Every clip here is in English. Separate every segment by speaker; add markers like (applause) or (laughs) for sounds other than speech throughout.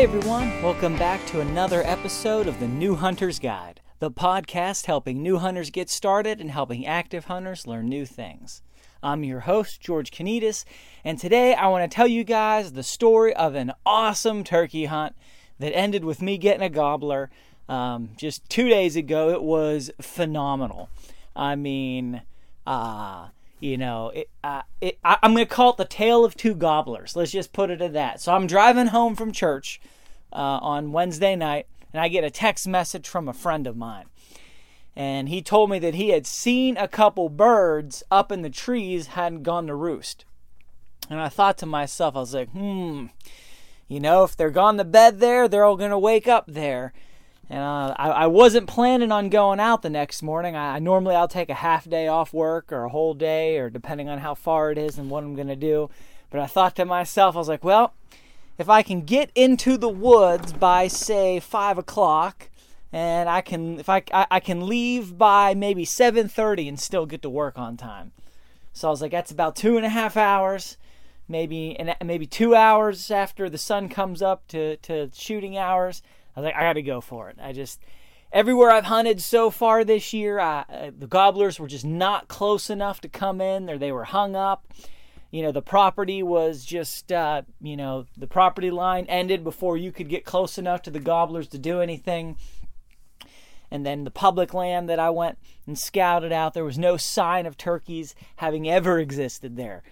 Speaker 1: Hey everyone, welcome back to another episode of the New Hunter's Guide, the podcast helping new hunters get started and helping active hunters learn new things. I'm your host, George Kanitas, and today I want to tell you guys the story of an awesome turkey hunt that ended with me getting a gobbler um, just two days ago. It was phenomenal. I mean, uh, you know, it, uh, it, I, am going to call it the tale of two gobblers. Let's just put it at that. So I'm driving home from church uh, on Wednesday night, and I get a text message from a friend of mine. And he told me that he had seen a couple birds up in the trees, hadn't gone to roost. And I thought to myself, I was like, hmm, you know, if they're gone to bed there, they're all going to wake up there. And uh, I, I, wasn't planning on going out the next morning. I, I, normally I'll take a half day off work or a whole day, or depending on how far it is and what I'm gonna do. But I thought to myself, I was like, well, if I can get into the woods by say five o'clock, and I can if I, I, I can leave by maybe 7:30 and still get to work on time. So I was like, that's about two and a half hours, maybe and maybe two hours after the sun comes up to to shooting hours I was like, I got to go for it. I just everywhere I've hunted so far this year, I, uh, the gobblers were just not close enough to come in, or they were hung up. You know, the property was just, uh, you know, the property line ended before you could get close enough to the gobblers to do anything. And then the public land that I went and scouted out, there was no sign of turkeys having ever existed there.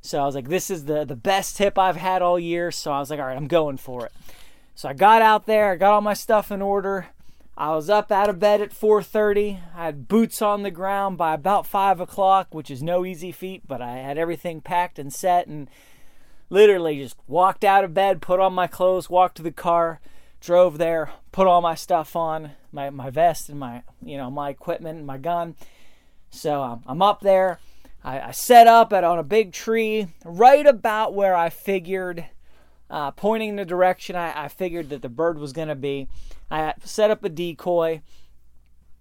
Speaker 1: So I was like, this is the, the best tip I've had all year. So I was like, all right, I'm going for it. So I got out there, I got all my stuff in order. I was up out of bed at 4:30. I had boots on the ground by about five o'clock, which is no easy feat, but I had everything packed and set, and literally just walked out of bed, put on my clothes, walked to the car, drove there, put all my stuff on, my my vest and my you know my equipment and my gun. So um, I'm up there. I, set up at on a big tree right about where I figured uh, pointing in the direction I, I figured that the bird was going to be. I set up a decoy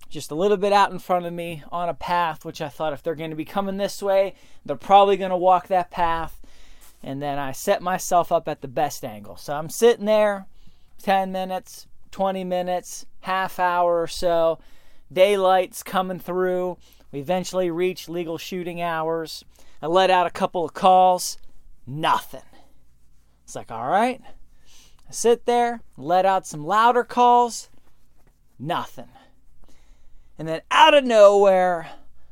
Speaker 1: just a little bit out in front of me on a path, which I thought if they're going to be coming this way, they're probably going to walk that path. And then I set myself up at the best angle. So I'm sitting there 10 minutes, 20 minutes, half hour or so. Daylight's coming through. We eventually reach legal shooting hours. I let out a couple of calls. Nothing. It's like, all right. I sit there, let out some louder calls, nothing. And then out of nowhere,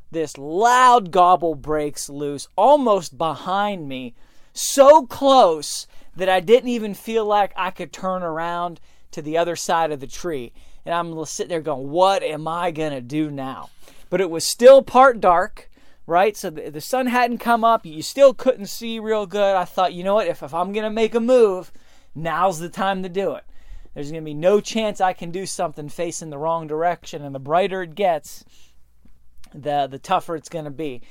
Speaker 1: this loud gobble breaks loose almost behind me, so close that I didn't even feel like I could turn around to the other side of the tree. And I'm sitting there going, what am I going to do now? But it was still part dark right? So the, the sun hadn't come up. You still couldn't see real good. I thought, you know what? If, if I'm going to make a move, now's the time to do it. There's going to be no chance I can do something facing the wrong direction. And the brighter it gets, the, the tougher it's going to be.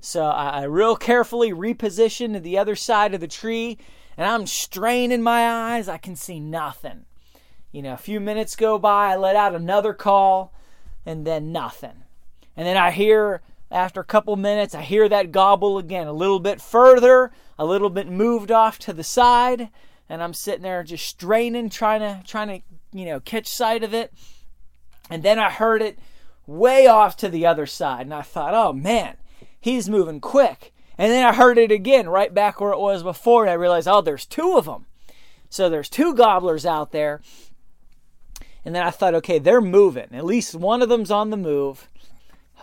Speaker 1: So I, I real carefully repositioned to the other side of the tree, and I'm straining my eyes. I can see nothing. You know, a few minutes go by, I let out another call, and then nothing. And then I hear after a couple minutes, I hear that gobble again, a little bit further, a little bit moved off to the side, and I'm sitting there just straining, trying to trying to you know catch sight of it. And then I heard it way off to the other side. And I thought, oh man, he's moving quick. And then I heard it again right back where it was before. And I realized, oh, there's two of them. So there's two gobblers out there. And then I thought, okay, they're moving. At least one of them's on the move.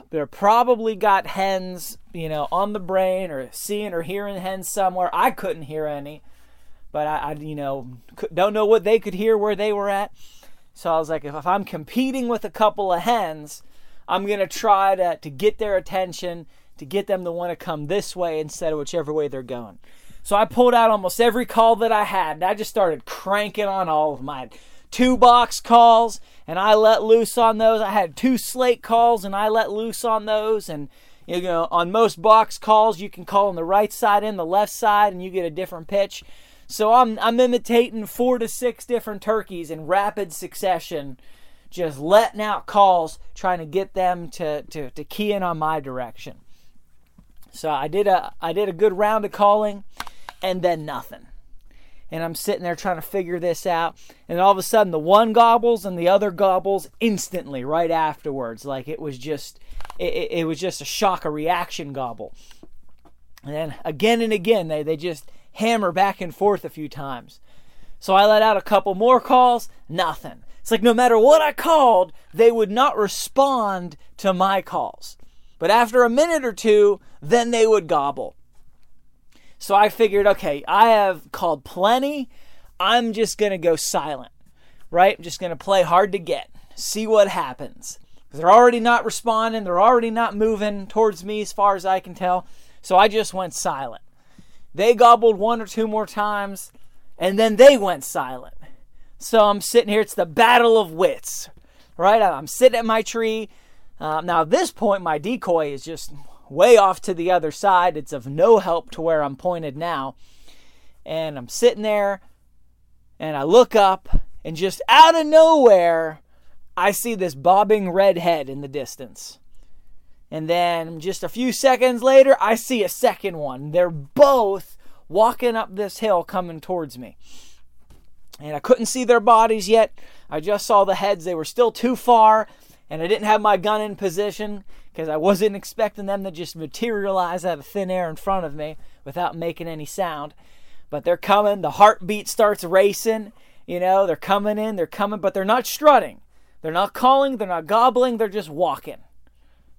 Speaker 1: They're probably got hens, you know, on the brain or seeing or hearing hens somewhere. I couldn't hear any, but I, I you know, don't know what they could hear where they were at. So I was like, if, if I'm competing with a couple of hens, I'm to try to, to get their attention, to get them to want to come this way instead of whichever way they're going. So I pulled out almost every call that I had, and I just started cranking on all of my two box calls, and I let loose on those. I had two slate calls, and I let loose on those. And you know, on most box calls, you can call on the right side and the left side, and you get a different pitch. So I'm I'm imitating four to six different turkeys in rapid succession, just letting out calls, trying to get them to to, to key in on my direction. So I did a I did a good round of calling, and then nothing. And I'm sitting there trying to figure this out, and all of a sudden the one gobbles and the other gobbles instantly right afterwards, like it was just it, it was just a shock, a reaction gobble. And then again and again they they just hammer back and forth a few times. So I let out a couple more calls, nothing. It's like no matter what I called, they would not respond to my calls. But after a minute or two, then they would gobble. So I figured, okay, I have called plenty. I'm just going to go silent, right? I'm just going to play hard to get, see what happens. They're already not responding, they're already not moving towards me as far as I can tell. So I just went silent. They gobbled one or two more times, and then they went silent. So I'm sitting here. It's the battle of wits, right? I'm sitting at my tree. Uh, now, at this point, my decoy is just way off to the other side. It's of no help to where I'm pointed now. And I'm sitting there, and I look up, and just out of nowhere, I see this bobbing red head in the distance. And then just a few seconds later, I see a second one. They're both walking up this hill coming towards me. And I couldn't see their bodies yet. I just saw the heads. They were still too far, and I didn't have my gun in position because I wasn't expecting them to just materialize out of thin air in front of me without making any sound. But they're coming. The heartbeat starts racing. You know, they're coming in, they're coming, but they're not strutting. They're not calling, they're not gobbling, they're just walking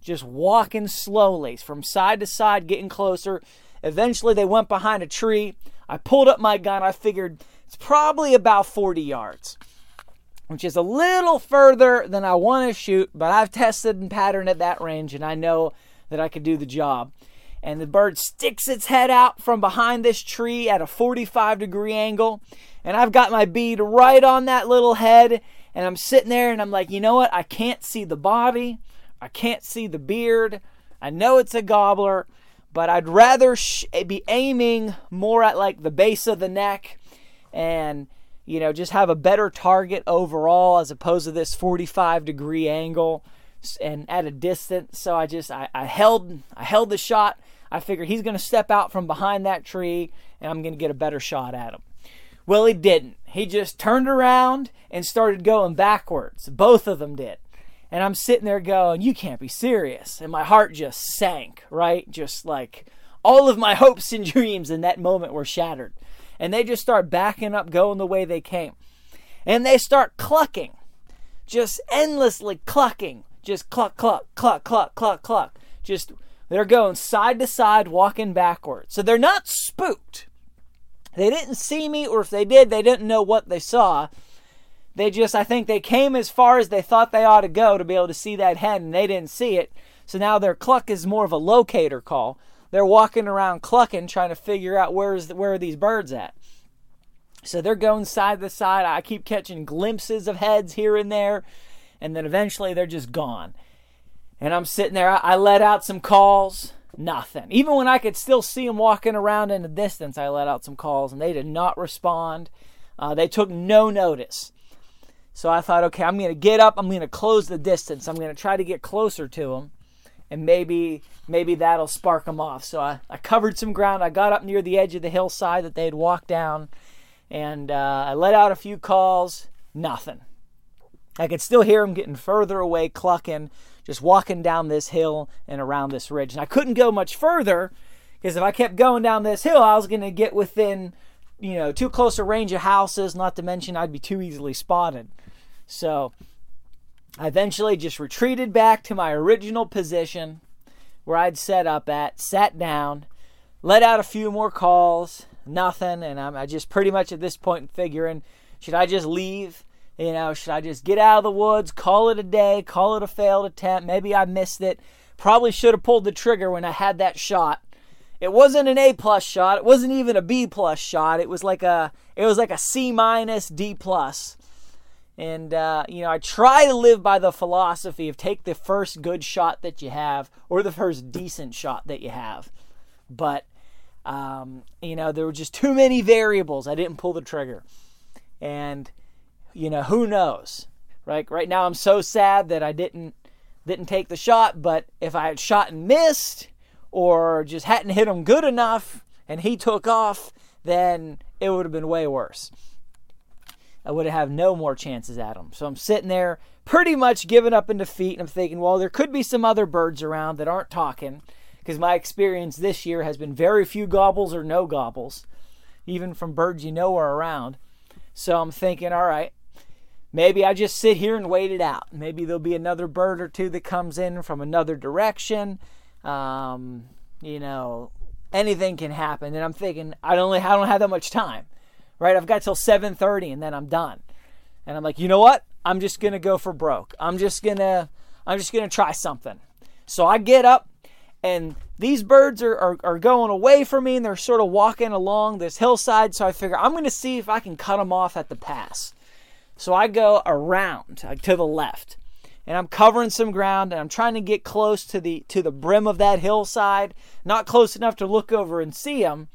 Speaker 1: just walking slowly from side to side, getting closer. Eventually, they went behind a tree. I pulled up my gun. I figured it's probably about 40 yards, which is a little further than I want to shoot, but I've tested and patterned at that range, and I know that I could do the job. And the bird sticks its head out from behind this tree at a 45 degree angle, and I've got my bead right on that little head, and I'm sitting there and I'm like, you know what? I can't see the body. I can't see the beard. I know it's a gobbler, but I'd rather sh- be aiming more at like the base of the neck and you know just have a better target overall as opposed to this 45 degree angle and at a distance. So I just I, I held I held the shot. I figured he's going to step out from behind that tree and I'm going to get a better shot at him. Well, he didn't. He just turned around and started going backwards. Both of them did. And I'm sitting there going, You can't be serious. And my heart just sank, right? Just like all of my (laughs) hopes and dreams in that moment were shattered. And they just start backing up, going the way they came. And they start clucking, just endlessly clucking, just cluck, cluck, cluck, cluck, cluck, cluck. Just they're going side to side, walking backwards. So they're not spooked. They didn't see me, or if they did, they didn't know what they saw. They just, I think they came as far as they thought they ought to go to be able to see that hen, and they didn't see it. So now their cluck is more of a locator call. They're walking around clucking, trying to figure out where's where are these birds at. So they're going side to side. I keep catching glimpses of heads here and there, and then eventually they're just gone. And I'm sitting there. I, I let out some calls. Nothing. Even when I could still see them walking around in the distance, I let out some calls, and they did not respond. Uh, they took no notice. So I thought, okay, I'm going to get up. I'm going to close the distance. I'm going to try to get closer to him, and maybe maybe that'll spark them off. So I, I covered some ground. I got up near the edge of the hillside that they had walked down, and uh, I let out a few calls. Nothing. I could still hear them getting further away, clucking, just walking down this hill and around this ridge. And I couldn't go much further because if I kept going down this hill, I was going to get within, you know, too close a range of houses, not to mention I'd be too easily spotted. So I eventually just retreated back to my original position where I'd set up at, sat down, let out a few more calls, nothing. And I'm I just pretty much at this point figuring, should I just leave? You know, should I just get out of the woods, call it a day, call it a failed attempt? Maybe I missed it. Probably should have pulled the trigger when I had that shot. It wasn't an A plus shot. It wasn't even a B plus shot. It was like a it was like a C minus D plus. And uh, you know, I try to live by the philosophy of take the first good shot that you have, or the first decent shot that you have. But um, you know, there were just too many variables. I didn't pull the trigger, and you know, who knows? Right? Right now, I'm so sad that I didn't didn't take the shot. But if I had shot and missed, or just hadn't hit him good enough and he took off, then it would have been way worse. I would have no more chances at them. So I'm sitting there pretty much giving up in defeat and I'm thinking, well, there could be some other birds around that aren't talking because my experience this year has been very few gobbles or no gobbles, even from birds you know are around. So I'm thinking, all right, maybe I just sit here and wait it out. Maybe there'll be another bird or two that comes in from another direction. Um, you know, anything can happen. And I'm thinking, I don't, I don't have that much time, right? I've got till 7:30 and then I'm done. And I'm like, you know what? I'm just gonna go for broke. I'm just gonna, I'm just gonna try something. So I get up, and these birds are, are, are going away from me, and they're sort of walking along this hillside. So I figure I'm gonna see if I can cut them off at the pass. So I go around to the left and I'm covering some ground and I'm trying to get close to the to the brim of that hillside, not close enough to look over and see them,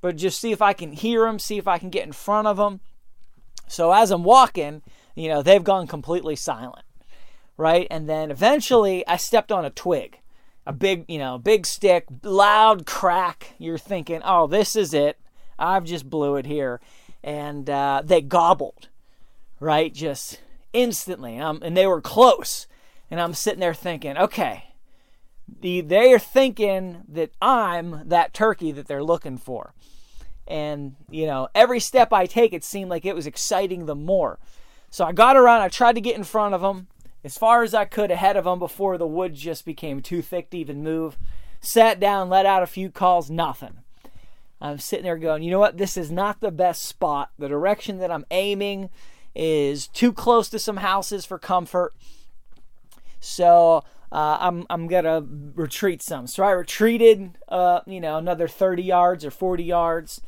Speaker 1: but just see if I can hear them, see if I can get in front of them. So as I'm walking, you know, they've gone completely silent. Right? And then eventually I stepped on a twig. A big, you know, big stick, loud crack. You're thinking, "Oh, this is it. I've just blew it here." And uh, they gobbled. Right? Just instantly. Um, and they were close. And I'm sitting there thinking, okay, the, they're thinking that I'm that turkey that they're looking for. And, you know, every step I take, it seemed like it was exciting them more. So I got around, I tried to get in front of them as far as I could ahead of them before the woods just became too thick to even move. Sat down, let out a few calls, nothing. I'm sitting there going, you know what? This is not the best spot. The direction that I'm aiming is too close to some houses for comfort. So uh, I'm I'm gonna retreat some. So I retreated, uh, you know, another 30 yards or 40 yards.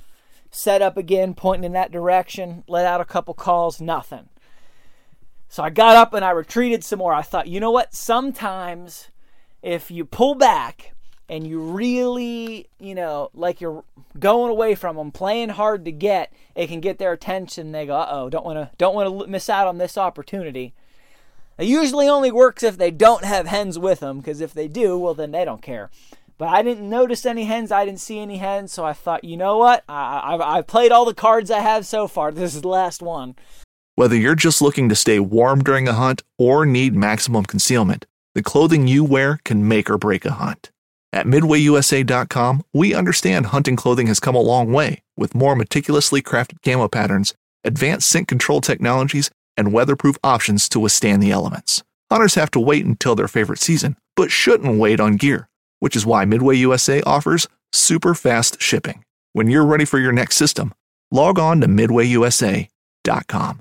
Speaker 1: Set up again, pointing in that direction. Let out a couple calls, nothing. So I got up and I retreated some more. I thought, you know what? Sometimes if you pull back and you really, you know, like you're going away from them, playing hard to get, it can get their attention. They go, "Uh oh, don't want to, don't want to miss out on this opportunity." It usually only works if they don't have hens with them, because if they do, well, then they don't care. But I didn't notice any hens. I didn't see any hens, so I thought, you know what? I, I, I've played all the cards I have so far. (laughs) This is the last one.
Speaker 2: Whether you're just looking to stay warm during a hunt or need maximum concealment, the clothing you wear can make or break a hunt. At MidwayUSA.com, we understand hunting clothing has come a long way with more meticulously crafted camo patterns, advanced scent control technologies, and weatherproof options to withstand the elements. Hunters have to wait until their favorite season, but shouldn't wait on gear, which is why Midway USA offers super fast shipping. When you're ready for your next system, log on to MidwayUSA.com.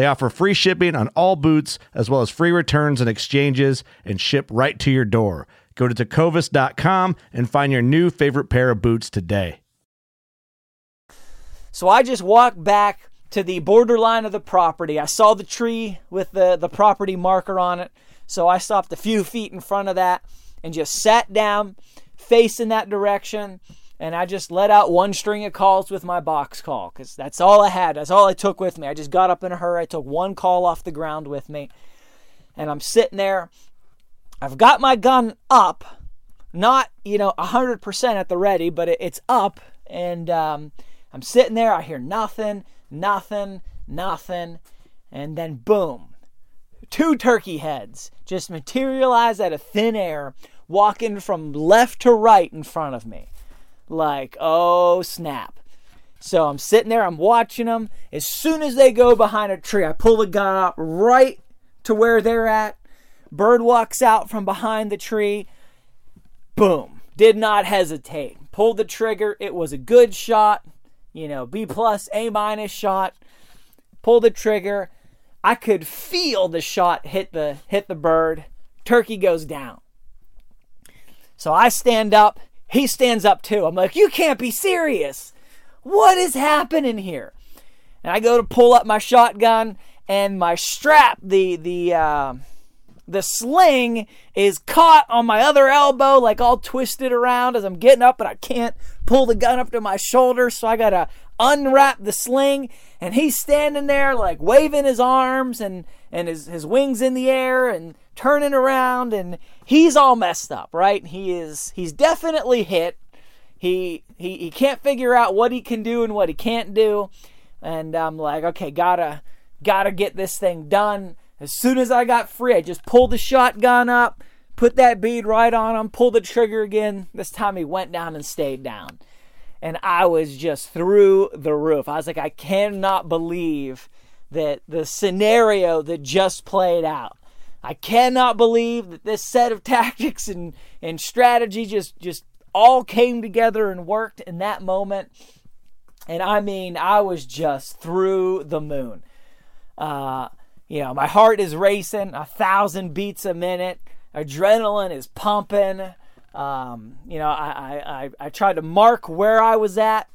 Speaker 3: They offer free shipping on all boots, as well as free returns and exchanges, and ship right to your door. Go to tecovas.com and find your new favorite pair of boots today.
Speaker 1: So I just walked back to the borderline of the property. I saw the tree with the, the property marker on it. So I stopped a few feet in front of that and just sat down facing that direction. And I just let out one string of calls with my box call because that's all I had. That's all I took with me. I just got up in a hurry. I took one call off the ground with me. And I'm sitting there. I've got my gun up, not, you know, 100% at the ready, but it's up. And um, I'm sitting there. I hear nothing nothing, nothing, and then boom, two turkey heads just materialize out of thin air, walking from left to right in front of me. Like, oh snap. So I'm sitting there, I'm watching them. As soon as they go behind a tree, I pull the gun up right to where they're at. Bird walks out from behind the tree. Boom. Did not hesitate. Pulled the trigger. It was a good shot you know, B plus, A minus shot. Pull the trigger. I could feel the shot hit the hit the bird. Turkey goes down. So I stand up. He stands up too. I'm like, you can't be serious. What is happening here? And I go to pull up my shotgun, and my strap, the the uh, the sling is caught on my other elbow, like all twisted around as I'm getting up, and I can't pull the gun up to my shoulder, so I gotta unwrap the sling. And he's standing there, like waving his arms and and his his wings in the air and turning around, and he's all messed up, right? He is he's definitely hit. He he he can't figure out what he can do and what he can't do, and I'm like, okay, gotta gotta get this thing done as soon as I got free, I just pulled the shotgun up, put that bead right on him, pulled the trigger again. This time he went down and stayed down. And I was just through the roof. I was like, I cannot believe that the scenario that just played out. I cannot believe that this set of (laughs) tactics and, and strategy just, just all came together and worked in that moment. And I mean, I was just through the moon. Uh, you know, my heart is racing a thousand beats a minute. Adrenaline is pumping. Um, you know, I, I, I, tried to mark where I was at.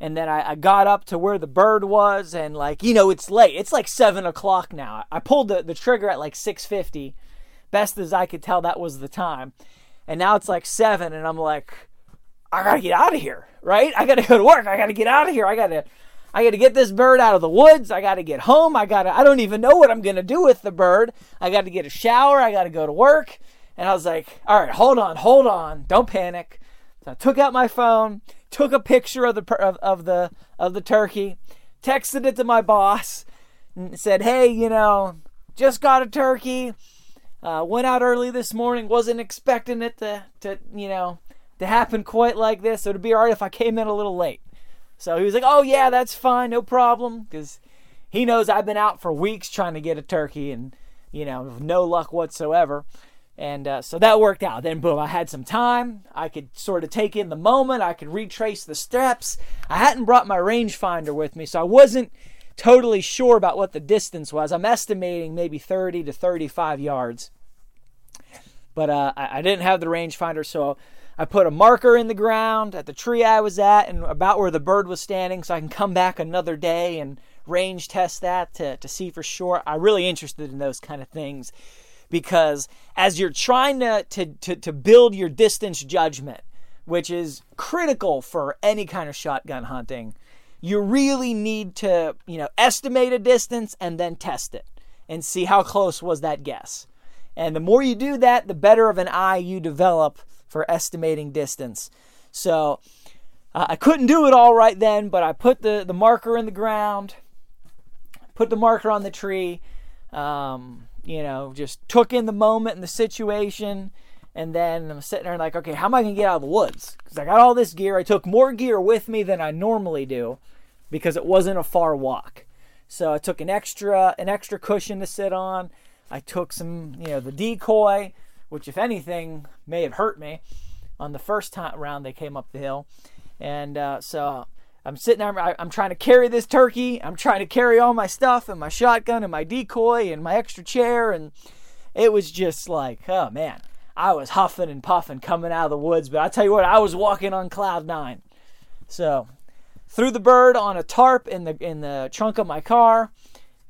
Speaker 1: And then I, I got up to where the bird was. And like, you know, it's late. It's like 7 o'clock now. I pulled the, the trigger at like 650. Best as I could tell, that was the time. And now it's like 7. And I'm like, I got to get out of here, right? I got to go to work. I got to get out of here. I got to I got to get this bird out of the woods. I got to get home. I got to, I don't even know what I'm going to do with the bird. I got to get a shower. I got to go to work. And I was like, all right, hold on, hold on. Don't panic. So I took out my phone, took a picture of the, of, of the, of the turkey, texted it to my boss, and said, hey, you know, just got a turkey. Uh, went out early this morning. Wasn't expecting it to, to, you know, to happen quite like this. So it'd be all right if I came in a little late. So he was like, "Oh yeah, that's fine, no problem," because he knows I've been out for weeks trying to get a turkey and you know no luck whatsoever. And uh, so that worked out. Then boom, I had some time. I could sort of take in the moment. I could retrace the steps. I hadn't brought my rangefinder with me, so I wasn't totally sure about what the distance was. I'm estimating maybe 30 to 35 yards. But uh, I, didn't have the rangefinder, so I put a marker in the ground at the tree I was at and about where the bird was standing so I can come back another day and range test that to, to see for sure. I'm really interested in those kind of things because as you're trying to, to, to, to build your distance judgment, which is critical for any kind of shotgun hunting, you really need to, you know, estimate a distance and then test it and see how close was that guess. And the more you do that, the better of an eye you develop for estimating distance. So uh, I couldn't do it all right then, but I put the, the marker in the ground, put the marker on the tree, um, you know, just took in the moment and the situation. And then I'm sitting there like, okay, how am I going to get out of the woods? Because I got all this gear. I took more gear with me than I normally do because it wasn't a far walk. So I took an extra an extra cushion to sit on. I took some, you know, the decoy, which if anything may have hurt me on the first time round they came up the hill. And uh, so I'm sitting there, I'm trying to carry this turkey. I'm trying to carry all my stuff and my shotgun and my decoy and my extra chair. And it was just like, oh man, I was huffing and puffing coming out of the woods. But I tell you what, I was walking on cloud nine. So threw the bird on a tarp in the in the trunk of my car,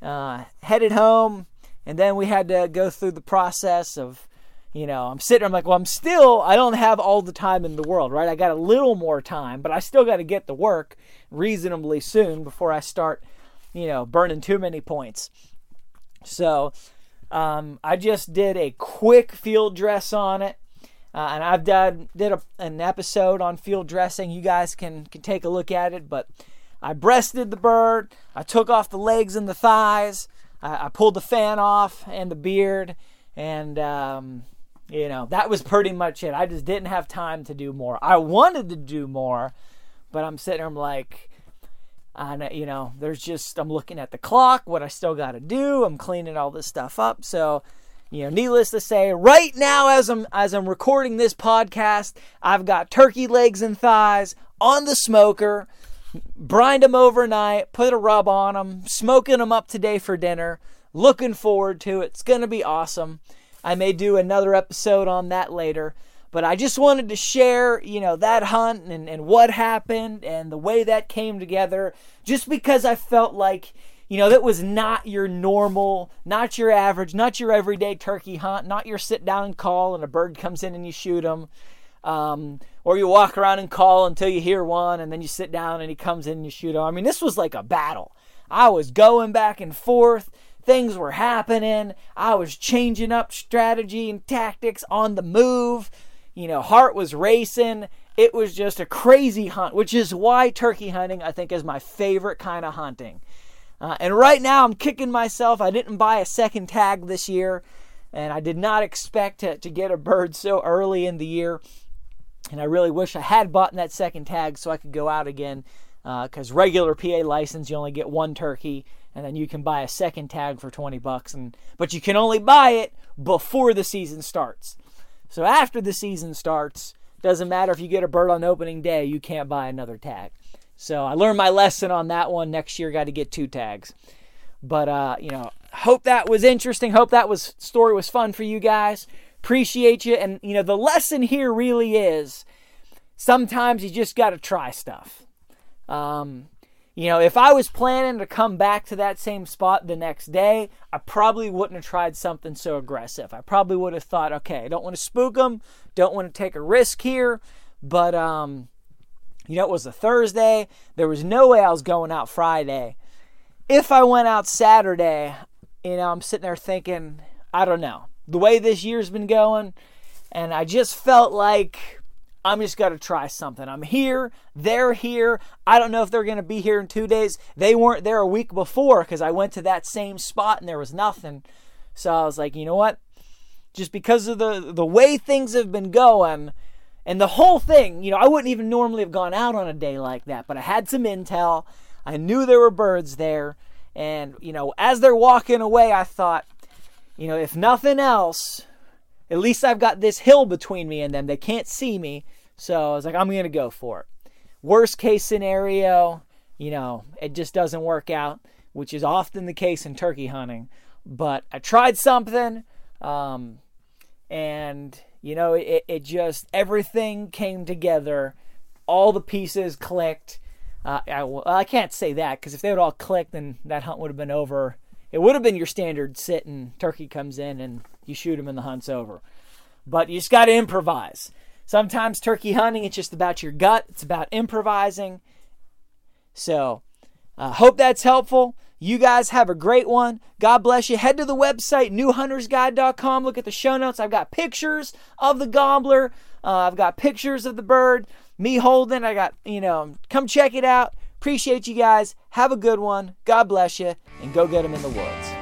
Speaker 1: uh, headed home, and then we had to go through the process of you know, I'm sitting, I'm like, well, I'm still, I don't have all the time in the world, right? I got a little more time, but I still got to get to work reasonably soon before I start, you know, burning too many points. So um, I just did a quick field dress on it. Uh, and I've done did a, an episode on field dressing. You guys can can take a look at it. But I breasted the bird. I took off the legs and the thighs. I, I pulled the fan off and the beard, and um, you know, that was pretty much it. I just didn't have time to do more. I wanted to do more, but I'm sitting I'm like, I you know, there's just, I'm looking at the clock, what I still got to do. I'm cleaning all this stuff up. So, you know, needless to say, right now as I'm as I'm recording this podcast, I've got turkey legs and thighs on the smoker, brined them overnight, put a rub on them, smoking them up today for dinner. Looking forward to it. It's gonna be awesome. I may do another episode on that later. But I just wanted to share, you know, that hunt and, and what happened and the way that came together, just because I felt like, you know, that was not your normal, not your average, not your everyday turkey hunt, not your sit down call and a bird comes in and you shoot him. Um, or you walk around and call until you hear one and then you sit down and he comes in and you shoot him. I mean, this was like a battle. I was going back and forth. Things were happening. I was changing up strategy and tactics on the move. You know, heart was racing. It was just a crazy hunt, which is why turkey hunting, I think, is my favorite kind of hunting. Uh, and right now, I'm kicking myself. I didn't buy a second tag this year, and I did not expect to, to get a bird so early in the year. And I really wish I had bought that second tag so I could go out again. Because uh, regular PA license, you only get one turkey and then you can buy a second tag for 20 bucks and but you can only buy it before the season starts. So after the season starts, doesn't matter if you get a bird on opening day, you can't buy another tag. So I learned my lesson on that one. Next year got to get two tags. But uh, you know, hope that was interesting. Hope that was story was fun for you guys. Appreciate you and you know, the lesson here really is sometimes you just got to try stuff. Um, you know, if I was planning to come back to that same spot the next day, I probably wouldn't have tried something so aggressive. I probably would have thought, okay, I don't want to spook them, don't want to take a risk here, but um, you know, it was a Thursday. There was no way I was going out Friday. If I went out Saturday, you know, I'm sitting there thinking, I don't know, the way this year's been going, and I just felt like I'm just going to try something. I'm here. They're here. I don't know if they're going to be here in two days. They weren't there a week before because I went to that same spot and there was nothing. So I was like, you know what? Just because of the the way things have been going, and the whole thing, you know, I wouldn't even normally have gone out on a day like that, but I had some intel. I knew there were birds there, and you know, as they're walking away, I thought, you know, if nothing else, at least I've got this hill between me and them. They can't see me. So I was like, I'm going to go for it. Worst case scenario, you know, it just doesn't work out, which is often the case in turkey hunting. But I tried something, um, and, you know, it, it just, everything came together. All the pieces clicked. Uh, I, I can't say that because if they would all click, then that hunt would have been over. It would have been your standard sit and turkey comes in and you shoot them and the hunt's over. But you just got to improvise. Sometimes turkey hunting, it's just about your gut, it's about improvising. So, uh, hope that's helpful. You guys have a great one. God bless you. Head to the website, newhuntersguide.com. Look at the show notes. I've got pictures of the gobbler. Uh, I've got pictures of the bird, me holding. I got, you know, come check it out. Appreciate you guys. Have a good one. God bless you. And go get them in the woods.